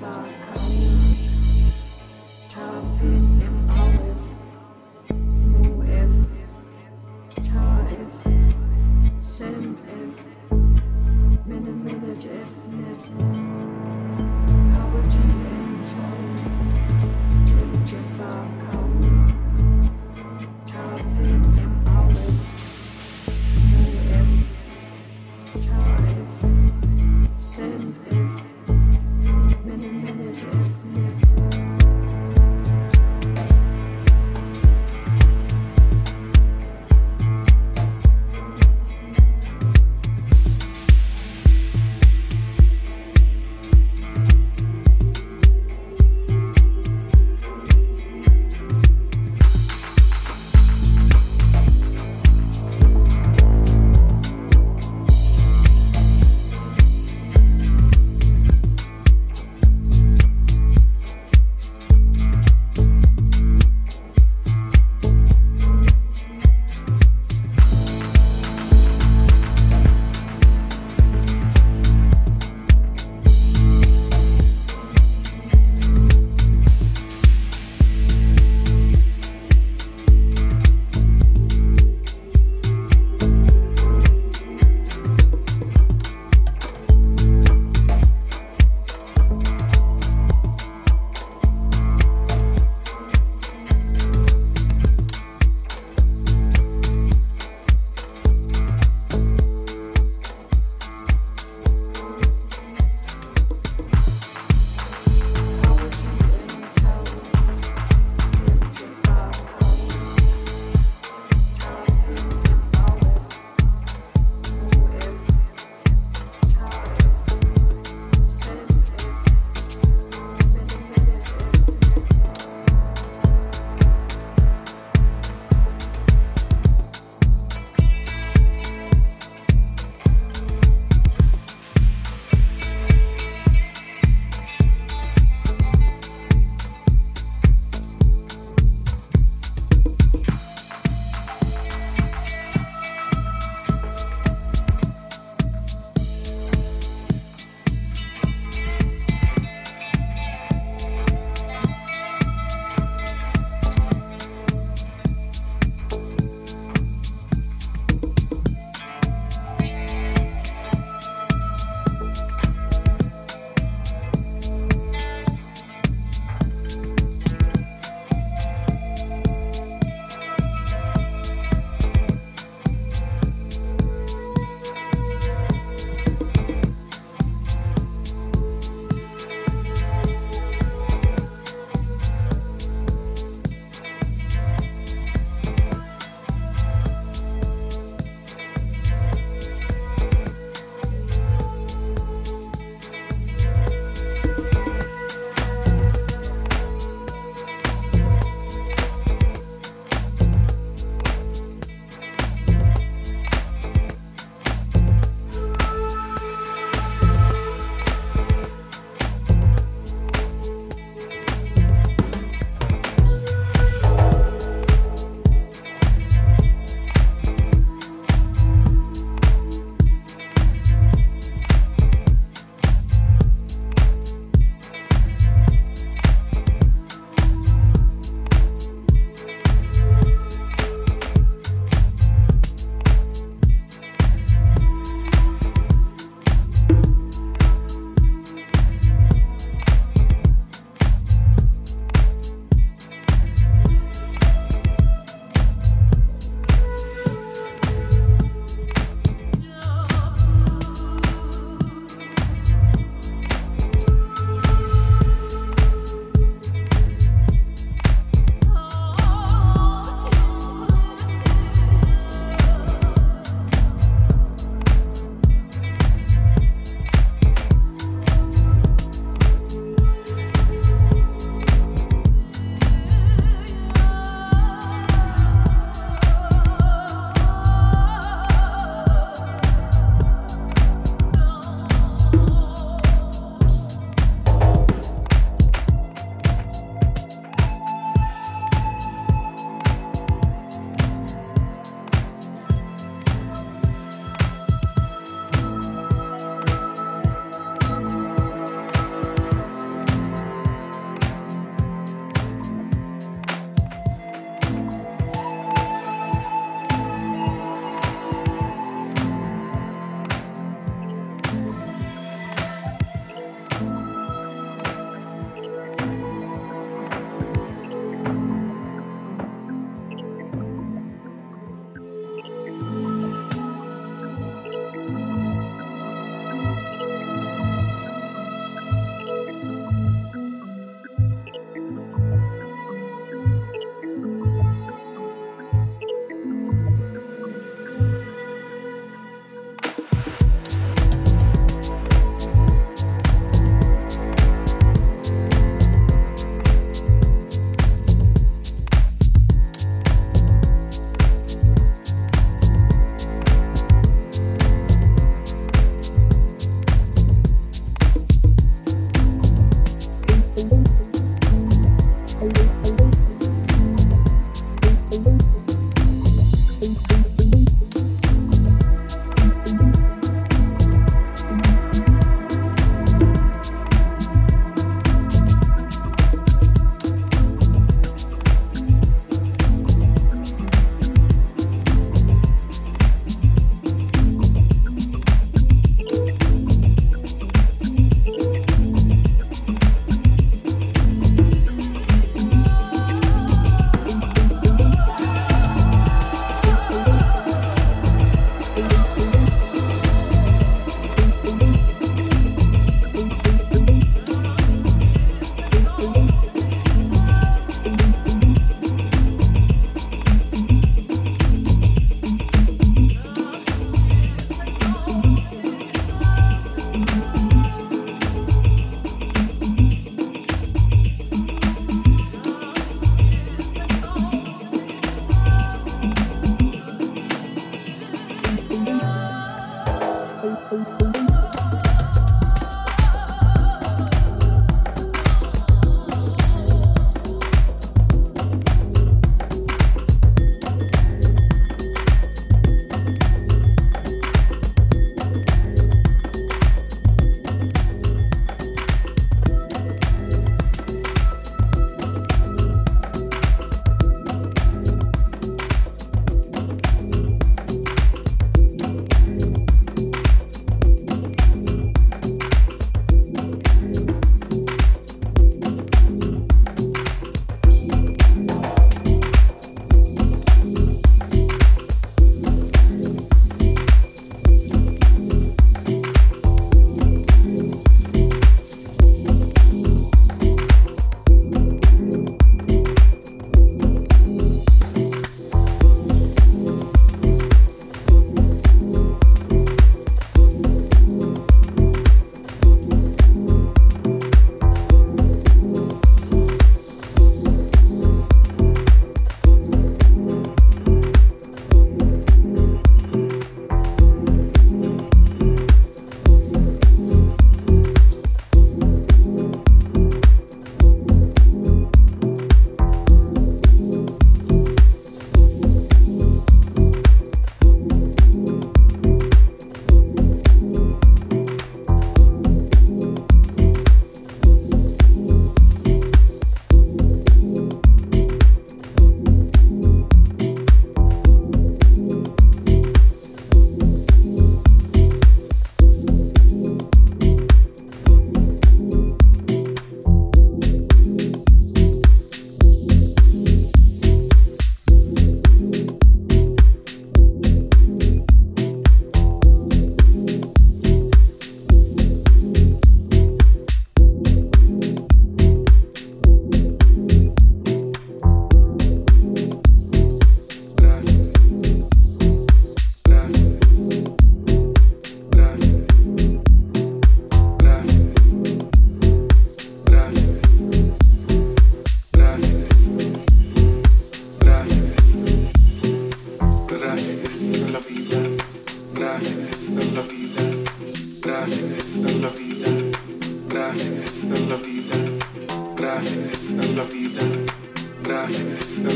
far coming.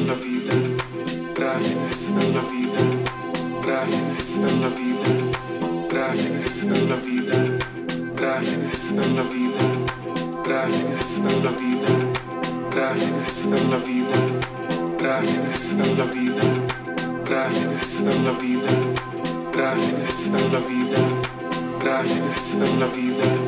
La vida, gracias a la vida, gracias a vida, gracias a vida, gracias a vida, gracias a vida, gracias a vida, gracias a vida, gracias a vida, gracias a vida, gracias a vida,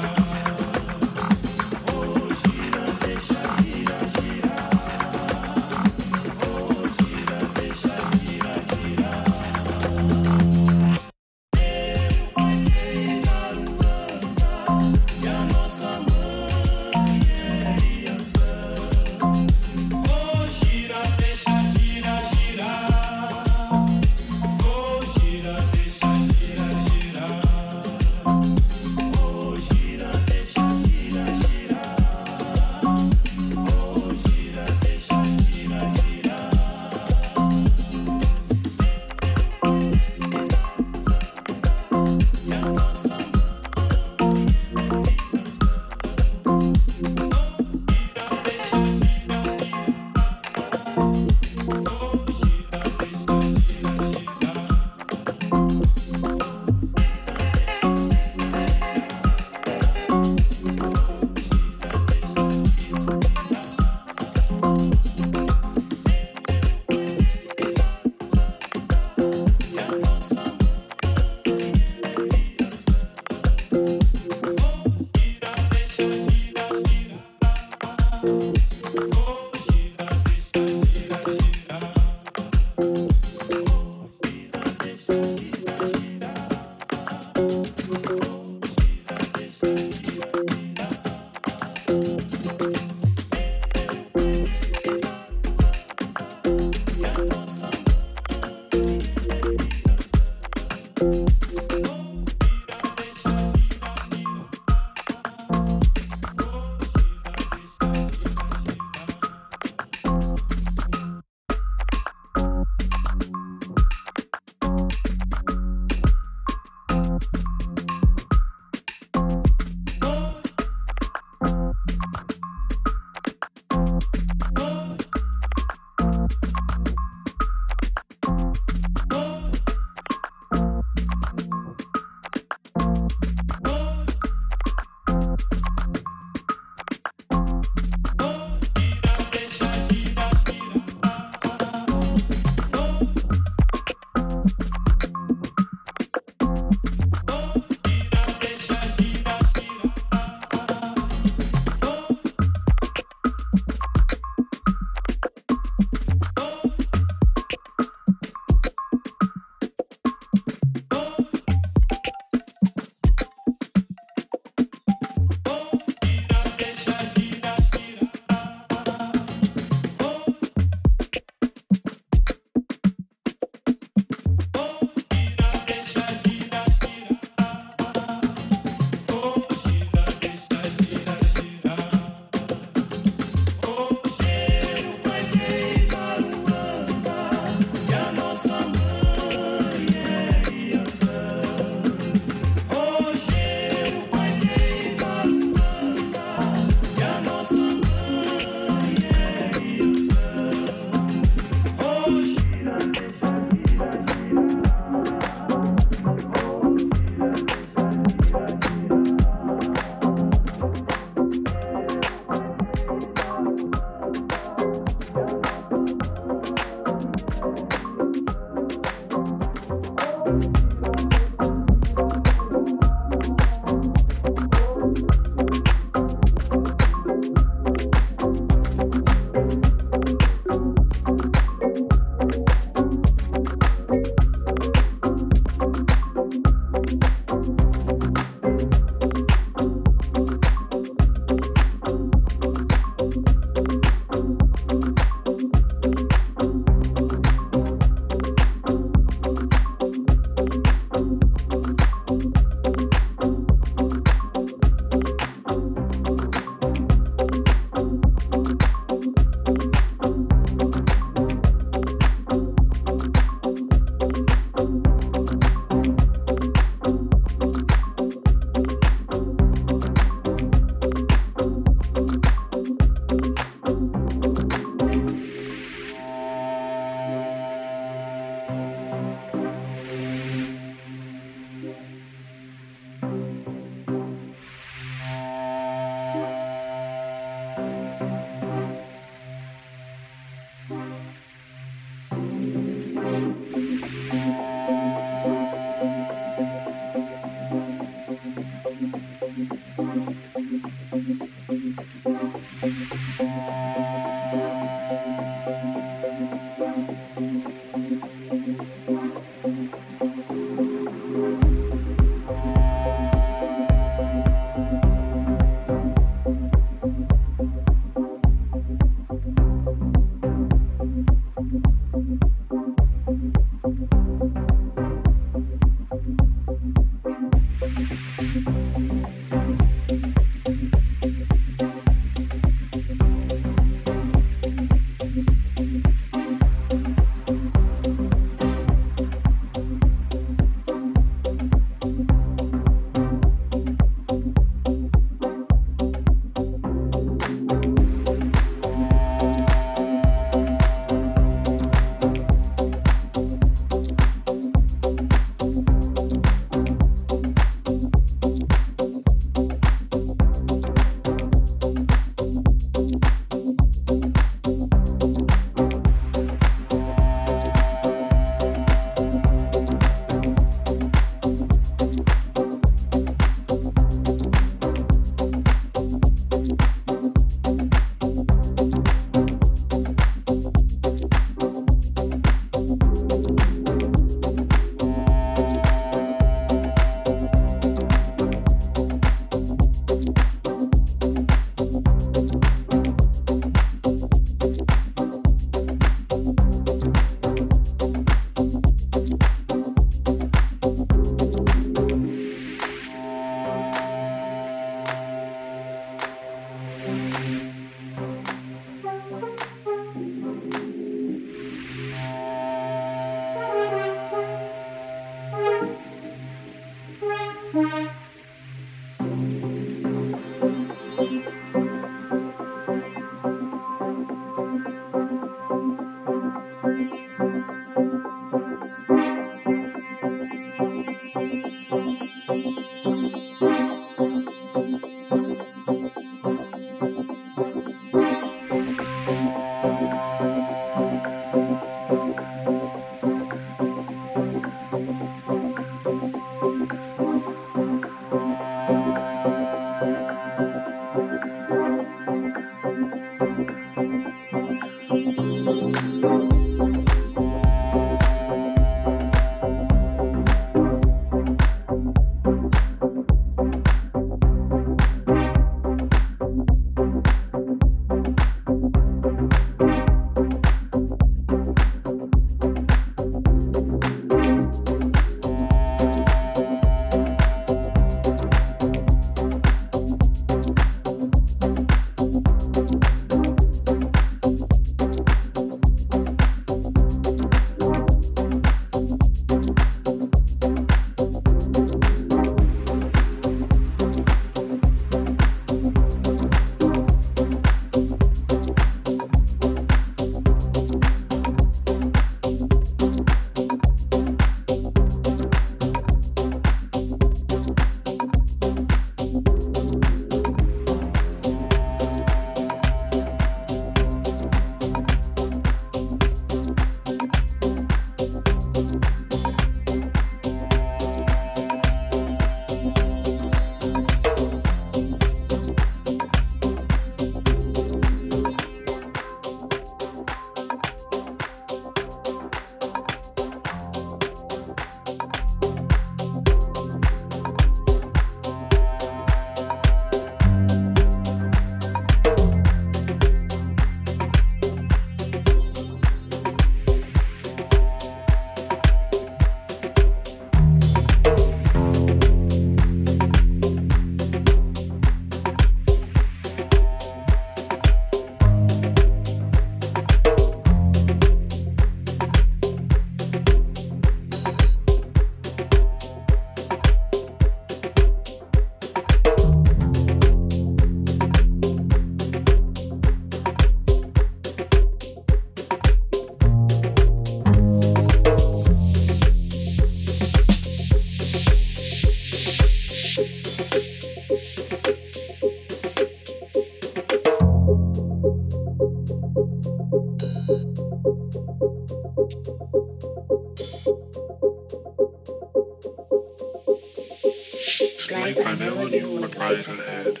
never knew what lies ahead.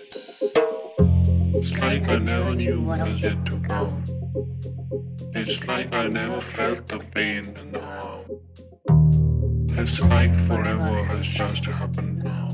It's like I never knew what was yet to come. It's like I never felt the pain and the harm. It's like forever has just happened now.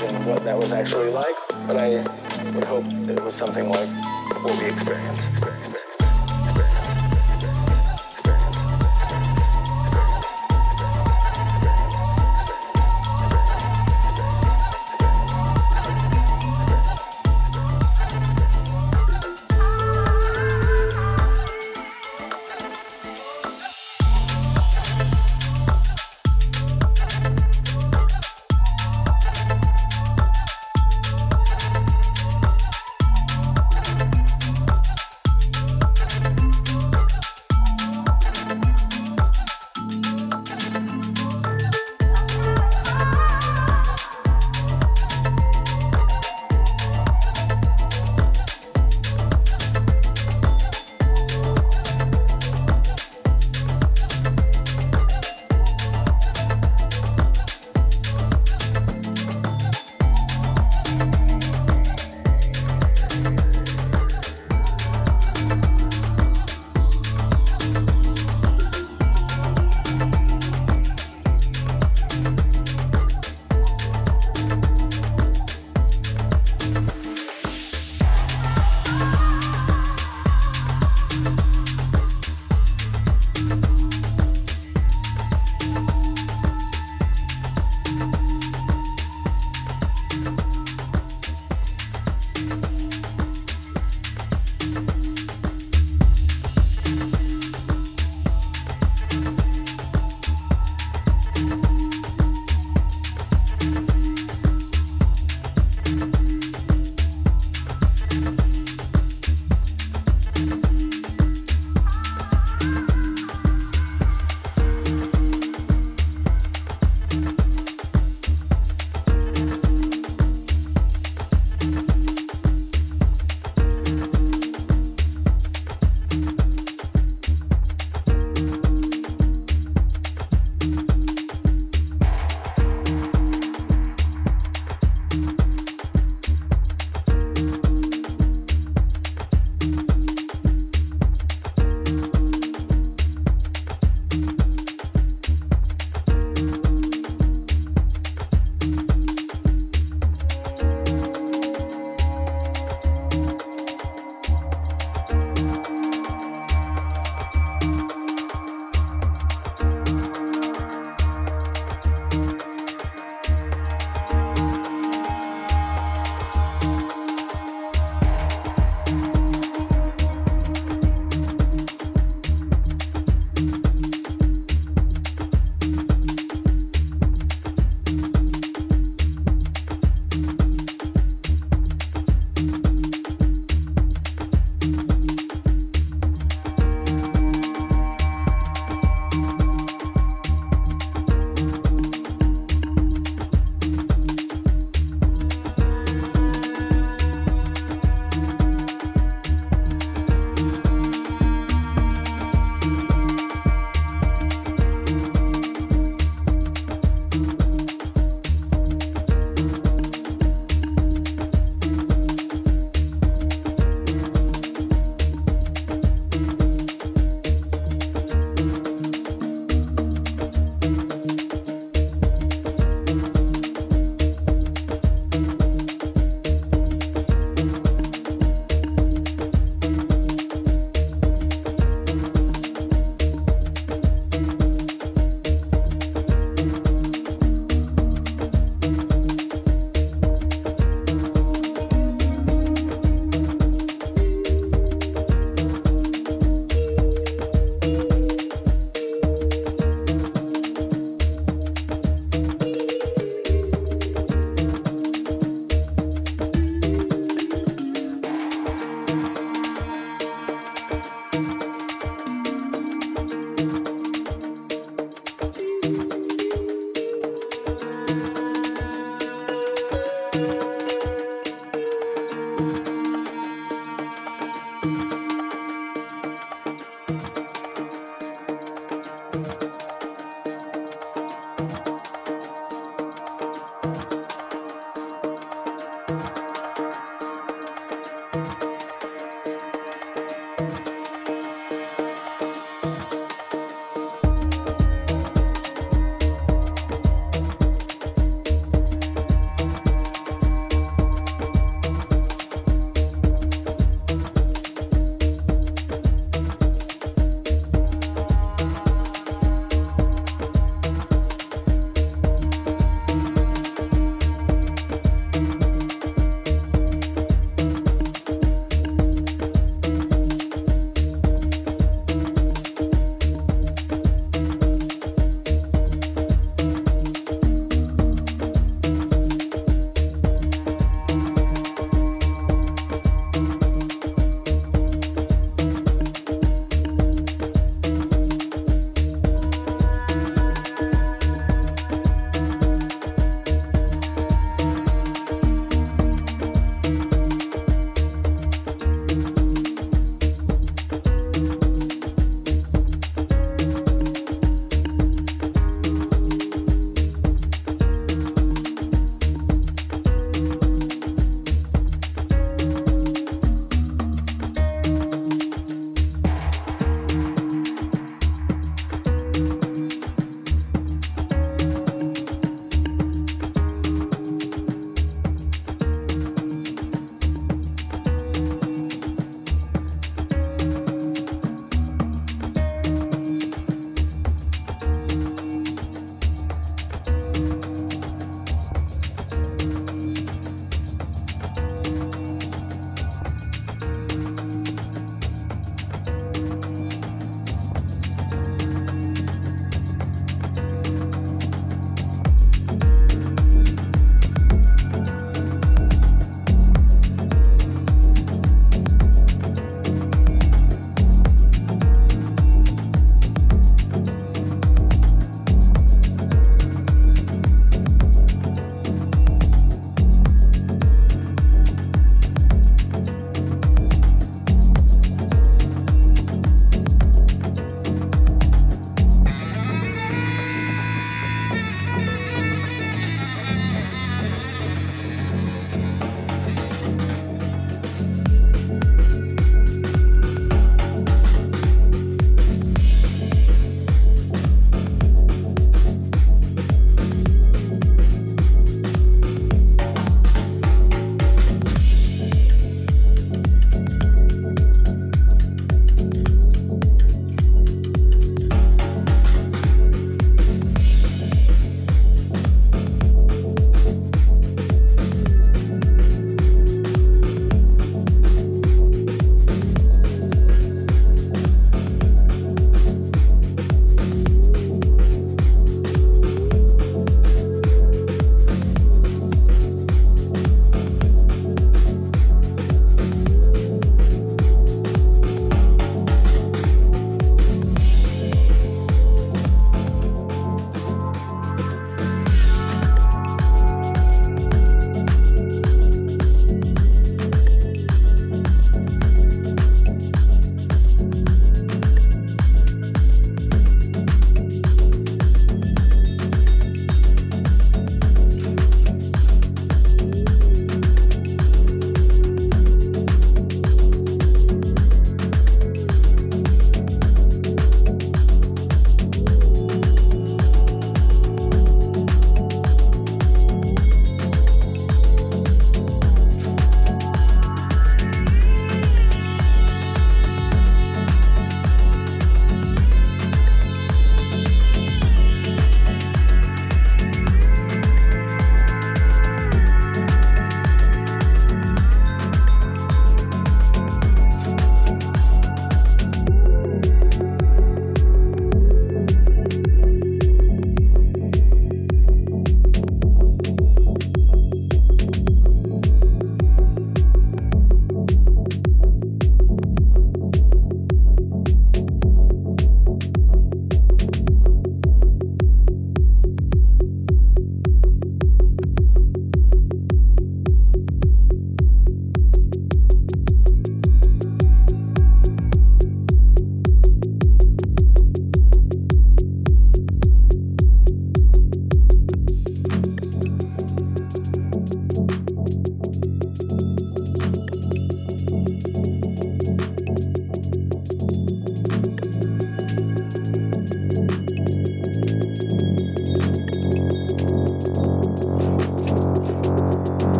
Imagine what that was actually like, but I would hope it was something like what we experience.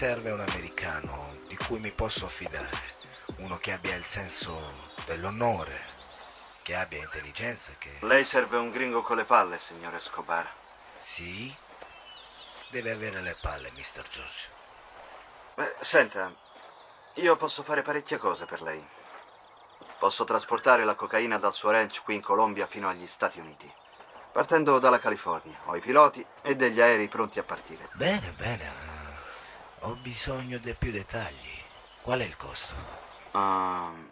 serve un americano di cui mi posso affidare, uno che abbia il senso dell'onore, che abbia intelligenza, che... Lei serve un gringo con le palle, signore Escobar. Sì? Deve avere le palle, mister George. Beh, senta, io posso fare parecchie cose per lei. Posso trasportare la cocaina dal suo ranch qui in Colombia fino agli Stati Uniti. Partendo dalla California, ho i piloti e degli aerei pronti a partire. Bene, bene, ho bisogno di più dettagli. Qual è il costo? Ah... Um